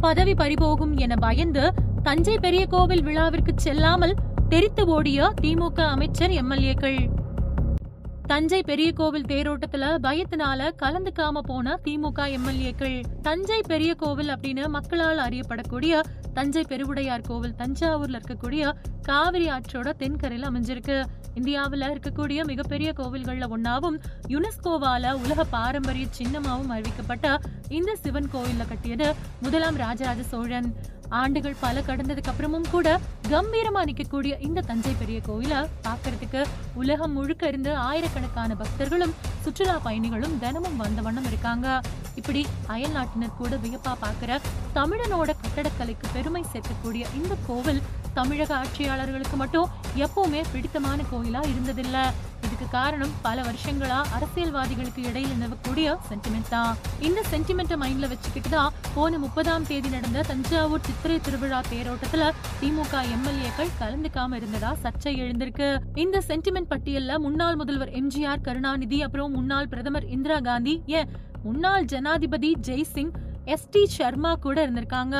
பதவி பறிபோகும் என பயந்து தஞ்சை பெரிய கோவில் விழாவிற்கு செல்லாமல் தெரித்து ஓடிய திமுக அமைச்சர் எம்எல்ஏக்கள். தஞ்சை பெரிய கோவில் தேரோட்டத்துல பயத்தினால கலந்துக்காம போன திமுக எம்எல்ஏக்கள். தஞ்சை பெரிய கோவில் அப்படின்னு மக்களால் அறியப்படக்கூடிய தஞ்சை பெருவுடையார் கோவில் தஞ்சாவூர்ல இருக்கக்கூடிய காவிரி ஆற்றோட தென்கரையில அமைஞ்சிருக்கு. இந்தியாவுல இருக்கக்கூடிய மிகப்பெரிய கோவில்கள்ல ஒன்னாவும் யுனெஸ்கோவால உலக பாரம்பரிய சின்னமாவும் அறிவிக்கப்பட்ட இந்த சிவன் கோயில்ல கட்டியது முதலாம் ராஜராஜ சோழன். ஆண்டுகள் பல கடந்ததுக்கு அப்புறமும் கூட கம்பீரமா நிக்கக்கூடிய இந்த தஞ்சை பெரிய கோயில பாக்குறதுக்கு உலகம் முழுக்க இருந்து ஆயிரக்கணக்கான பக்தர்களும் சுற்றுலா பயணிகளும் தினமும் வந்த வண்ணம் இருக்காங்க. இப்படி அயல் நாட்டினர் கூட வியப்பா பாக்குற தமிழனோட கட்டடக்கலைக்கு பெருமை சேர்க்கக்கூடிய இந்த கோவில் தமிழக ஆட்சியாளர்களுக்கு மட்டும் எப்பவுமே பிடித்தமான கோயிலா இருந்ததில்லை. இதுக்கு காரணம் பல வருஷங்களா அரசியல்வாதிகளுக்கு இடையில நிலவக்கூடிய சென்டிமெண்ட் தான். இந்த சென்டிமெண்ட்டை மைண்ட்ல வச்சுக்கிட்டு தான் போன முப்பதாம் தேதி நடந்த தஞ்சாவூர் சித்திரை திருவிழா தேரோட்டத்துல திமுக எம்எல்ஏக்கள் கலந்துக்காம இருந்ததா சர்ச்சை எழுந்திருக்கு. இந்த சென்டிமெண்ட் பட்டியல்ல முன்னாள் முதல்வர் எம்ஜிஆர் கருணாநிதி அப்புறம் முன்னாள் பிரதமர் இந்திரா காந்தி ஏன் முன்னாள் ஜனாதிபதி ஜெய்சிங் எஸ் டி சர்மா கூட இருந்திருக்காங்க.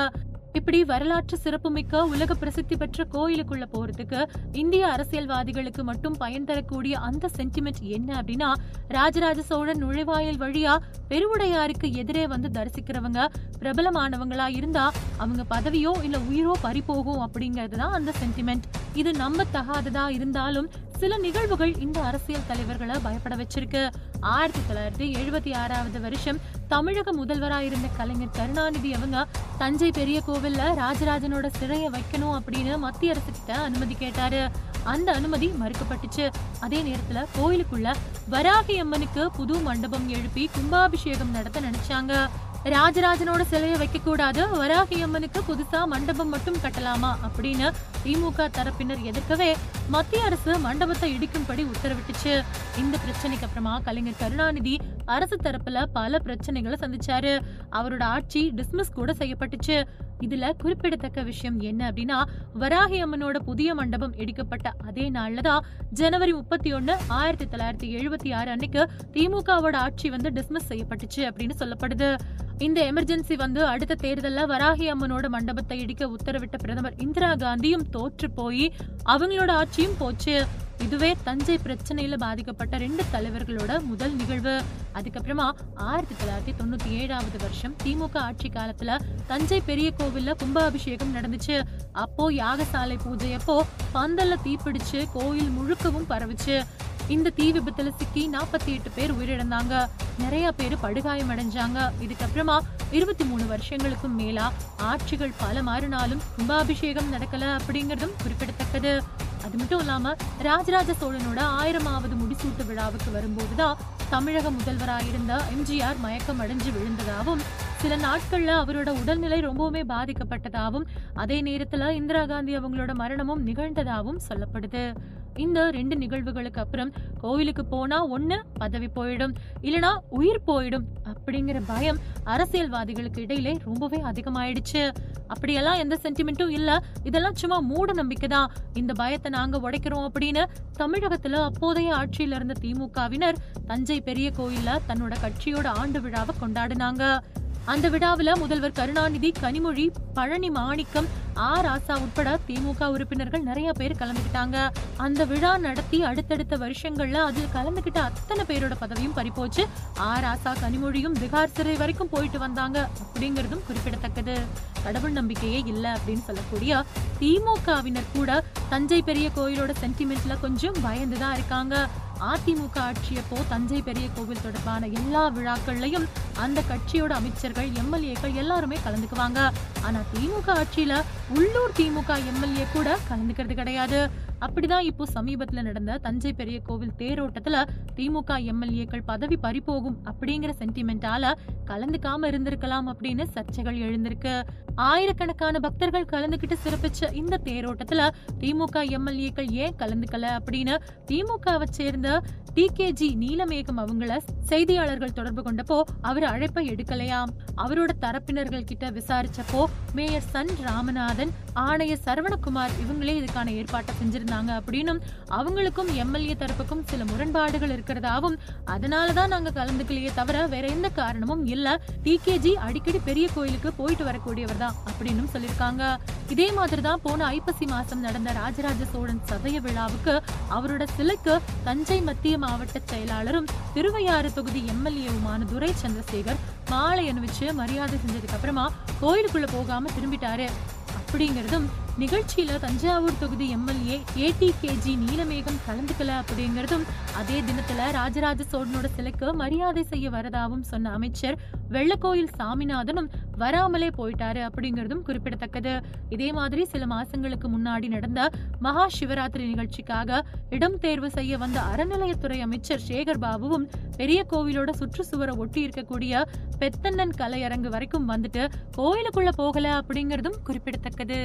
இப்படி வரலாற்று சிறப்புமிக்க உலக பிரசித்தி பெற்ற கோயிலுக்குள்ள போறதுக்கு இந்திய அரசியல்வாதிகளுக்கு மட்டும் பயன் தரக்கூடிய அந்த சென்டிமெண்ட் என்ன அப்படின்னா ராஜராஜ சோழன் நுழைவாயில் வழியா பெருவுடையாருக்கு எதிரே வந்து தரிசிக்கிறவங்க பிரபலமானவங்களா இருந்தா அவங்க பதவியோ இல்ல உயிரோ பறிபோகும் அப்படிங்கிறது தான் அந்த சென்டிமெண்ட் இது நம்பத்தகாததா இருந்தாலும் சில நிகழ்வுகள் இந்த அரசியல் தலைவர்களை பயப்பட வச்சிருக்கு. ஆயிரத்தி தொள்ளாயிரத்தி எழுபத்தி ஆறாவது வருஷம் தமிழக முதல்வரா இருந்த கலைஞர் கருணாநிதி அவங்க தஞ்சை பெரிய கோவில்ல ராஜராஜனோட சிறையை வைக்கணும் அப்படின்னு மத்திய அரசு கிட்ட அனுமதி கேட்டாரு. அந்த அனுமதி மறுக்கப்பட்டுச்சு. அதே நேரத்துல கோயிலுக்குள்ள வராகி அம்மனுக்கு புது மண்டபம் எழுப்பி கும்பாபிஷேகம் நடத்த நினைச்சாங்க. ராஜராஜனோட சிலையை வைக்க கூடாது வராகி அம்மனுக்கு புதுசா மண்டபம் மட்டும் கட்டலாமா அப்படின்னு திமுக தரப்பினர் எதிர்க்கவே மத்திய அரசு மண்டபத்தை இடிக்கும்படி உத்தரவிட்டுச்சு. இந்த பிரச்சனைக்கு அப்புறமா கலைஞர் கருணாநிதி அரசு தரப்புல பல பிரச்சனைகளை சந்திச்சாரு. அவரோட ஆட்சி டிஸ்மிஸ் கூட செய்யப்பட்டுச்சு. இதுல குறிப்பிடத்தக்க விஷயம் என்ன அப்படின்னா வராகி அம்மனோட புதிய மண்டபம் இடிக்கப்பட்ட அதே நாள்ல தான் ஜனவரி முப்பத்தி ஒன்னு ஆயிரத்தி தொள்ளாயிரத்தி எழுபத்தி ஆறு அன்னைக்கு திமுகவோட ஆட்சி வந்து டிஸ்மிஸ் செய்யப்பட்டுச்சு அப்படின்னு சொல்லப்படுது. இந்த எமர்ஜென்சி வந்து அடுத்த தேர்தலில் வராகி அம்மனோட மண்டபத்தை இடிக்க உத்தரவிட்ட பிரதமர் இந்திரா காந்தியும் தோற்று போய் அவங்களோட ஆட்சி ஆட்சியும் போச்சு. இதுவே தஞ்சை பிரச்சனையில பாதிக்கப்பட்ட ரெண்டு தலைவர்களோட முதல் நிகழ்வு. அதுக்கப்புறமா ஆயிரத்தி தொள்ளாயிரத்தி தொண்ணூத்தி ஏழாவது வருஷம் திமுக ஆட்சி காலத்துல தஞ்சை பெரிய கோவில்ல கும்பாபிஷேகம் நடந்துச்சு. அப்போ யாகசாலை பூஜை அப்போ பந்தல்ல தீப்பிடிச்சு கோயில் முழுக்கவும் பரவுச்சு. இந்த தீ விபத்துல சிக்கி நாற்பத்தி எட்டு பேர் உயிரிழந்தாங்க. நிறைய பேர் படுகாயம் அடைஞ்சாங்க இதுக்கப்புறமா இருபத்தி மூணு வருஷங்களுக்கும் மேலா ஆட்சிகள் பல மாறினாலும் கும்பாபிஷேகம் நடக்கல அப்படிங்கறதும் குறிப்பிடத்தக்கது. அது மட்டும் இல்லாம ராஜராஜ சோழனோட ஆயிரமாவது முடிசூட்டு விழாவுக்கு வரும்போதுதான் தமிழக முதல்வராயிருந்த எம்ஜிஆர் மயக்கம் அடைஞ்சு விழுந்ததாகவும் சில நாட்கள்ல அவரோட உடல்நிலை ரொம்பவுமே பாதிக்கப்பட்டதாகவும் அதே நேரத்துல இந்திரா காந்தி அவங்களோட மரணமும் நிகழ்ந்ததாகவும் சொல்லப்படுது. இந்த ரெண்டு நிகழ்வுகளுக்கு அப்புறம் கோயிலுக்கு போனா ஒண்ணு பதவி போயிடும் இல்லனா உயிர் போயிடும் அப்படிங்கிற பயம் அரசியல்வாதிகளுக்கு இடையிலே ரொம்பவே அதிகமாயிடுச்சு. அப்படியெல்லாம் எந்த சென்டிமெண்ட்டும் இல்ல. இதெல்லாம் சும்மா மூட நம்பிக்கை தான் இந்த பயத்தை நாங்க உடைக்கிறோம் அப்படின்னு தமிழகத்துல அப்போதைய ஆட்சியில இருந்த திமுகவினர் தஞ்சை பெரிய கோயில்ல தன்னோட கட்சியோட ஆண்டு விழாவை கொண்டாடினாங்க. அந்த விழாவில் முதல்வர் கருணாநிதி கனிமொழி பழனி மாணிக்கம் ஆ. ராசா உட்பட திமுக உறுப்பினர்கள் நிறைய பேர் கலந்துக்கிட்டாங்க அந்த விழா நடத்தி அடுத்தடுத்த வருஷங்கள்ல அதில் கலந்துகிட்ட அத்தனை பேரோட பதவியும் பறிப்போச்சு. ஆ. ராசா கனிமொழியும் திகார் சிறை வரைக்கும் போயிட்டு வந்தாங்க அப்படிங்கிறதும் குறிப்பிடத்தக்கது. கடவுள் நம்பிக்கையே இல்லை அப்படின்னு சொல்லக்கூடிய திமுகவினர் கூட தஞ்சை பெரிய கோயிலோட சென்டிமெண்ட்ல கொஞ்சம் பயந்துதான் இருக்காங்க. அதிமுக ஆட்சியப்போ தஞ்சை பெரிய கோவில் தொடர்பான எல்லா விழாக்கள்லையும் அந்த கட்சியோட அமைச்சர்கள் எம்எல்ஏக்கள் எல்லாருமே கலந்துக்குவாங்க. ஆனா திமுக ஆட்சியில உள்ளூர் திமுக எம்எல்ஏ கூட கலந்துக்கிறது கிடையாது. அப்படிதான் இப்போ சமீபத்துல நடந்த தஞ்சை பெரிய கோவில் தேரோட்டத்துல திமுக எம்எல்ஏக்கள் பதவி பறிபோகும் அப்படிங்கிற சென்டிமெண்டால கலந்துக்காம இருந்திருக்கலாம் அப்படின்னு சர்ச்சைகள் எழுந்திருக்கு. ஆயிரக்கணக்கான பக்தர்கள் கலந்துகிட்டு சிறப்பிச்ச இந்த தேரோட்டத்துல திமுக எம்எல்ஏக்கள் ஏன் கலந்துக்கல அப்படின்னு திமுகவை சேர்ந்த டிகேஜி நீலமேகம் அவங்கள செய்தியாளர்கள் தொடர்பு கொண்டப்போ அவர் அழைப்பை எடுக்கலையாம். அவரோட தரப்பினர்கள் கிட்ட விசாரிச்சப்போ மேயர் சன் ராமநாதன் ஆணையர் சரவணகுமார் இவங்களே இதுக்கான ஏற்பாட்டை செஞ்சிருந்தாங்க அப்படின்னும் அவங்களுக்கும் எம்எல்ஏ தரப்புக்கும் சில முரண்பாடுகள் இருக்கிறதாவும் அதனாலதான் நாங்க கலந்துக்கலையே தவிர வேற எந்த காரணமும் இல்ல. டிகேஜி அடிக்கடி பெரிய கோயிலுக்கு போயிட்டு வரக்கூடியவர் தான். அப்படின்னு சொல்லியிருக்காங்க. இதே மாதிரிதான் போன ஐப்பசி மாசம் நடந்த ராஜராஜ சோழன் சதய விழாவுக்கு அவரோட சிலைக்கு தஞ்சை மத்திய மாவட்ட செயலாளரும் திருவையாறு தொகுதி எம்எல்ஏவுமான துரை சந்திரசேகர் மாலை அணிவிச்சு மரியாதை செஞ்சதுக்கு அப்புறமா கோயிலுக்குள்ள போகாம திரும்பிட்டாரு. அப்படிங்கறதும் நிகழ்ச்சியில தஞ்சாவூர் தொகுதி எம்எல்ஏ ஏடிகேஜி நீலமேகம் கலந்துக்கல அப்படிங்கறதும் அதே தினத்துல ராஜராஜ சோழனோட சிலைக்கு மரியாதை செய்ய வரதாவும் சொன்ன அமைச்சர் வெள்ளக்கோயில் சாமிநாதனும் வராமலே போயிட்டாரு அப்படிங்கறதும் குறிப்பிடத்தக்கது. இதே மாதிரி சில மாசங்களுக்கு முன்னாடி நடந்த மகா சிவராத்திரி நிகழ்ச்சிக்காக இடம் தேர்வு செய்ய வந்த அறநிலையத்துறை அமைச்சர் சேகர் பாபுவும் பெரிய கோவிலோட சுற்றுச்சுவரை ஒட்டி இருக்கக்கூடிய பெத்தண்ணன் கலையரங்கு வரைக்கும் வந்துட்டு கோயிலுக்குள்ள போகல அப்படிங்கறதும் குறிப்பிடத்தக்கது.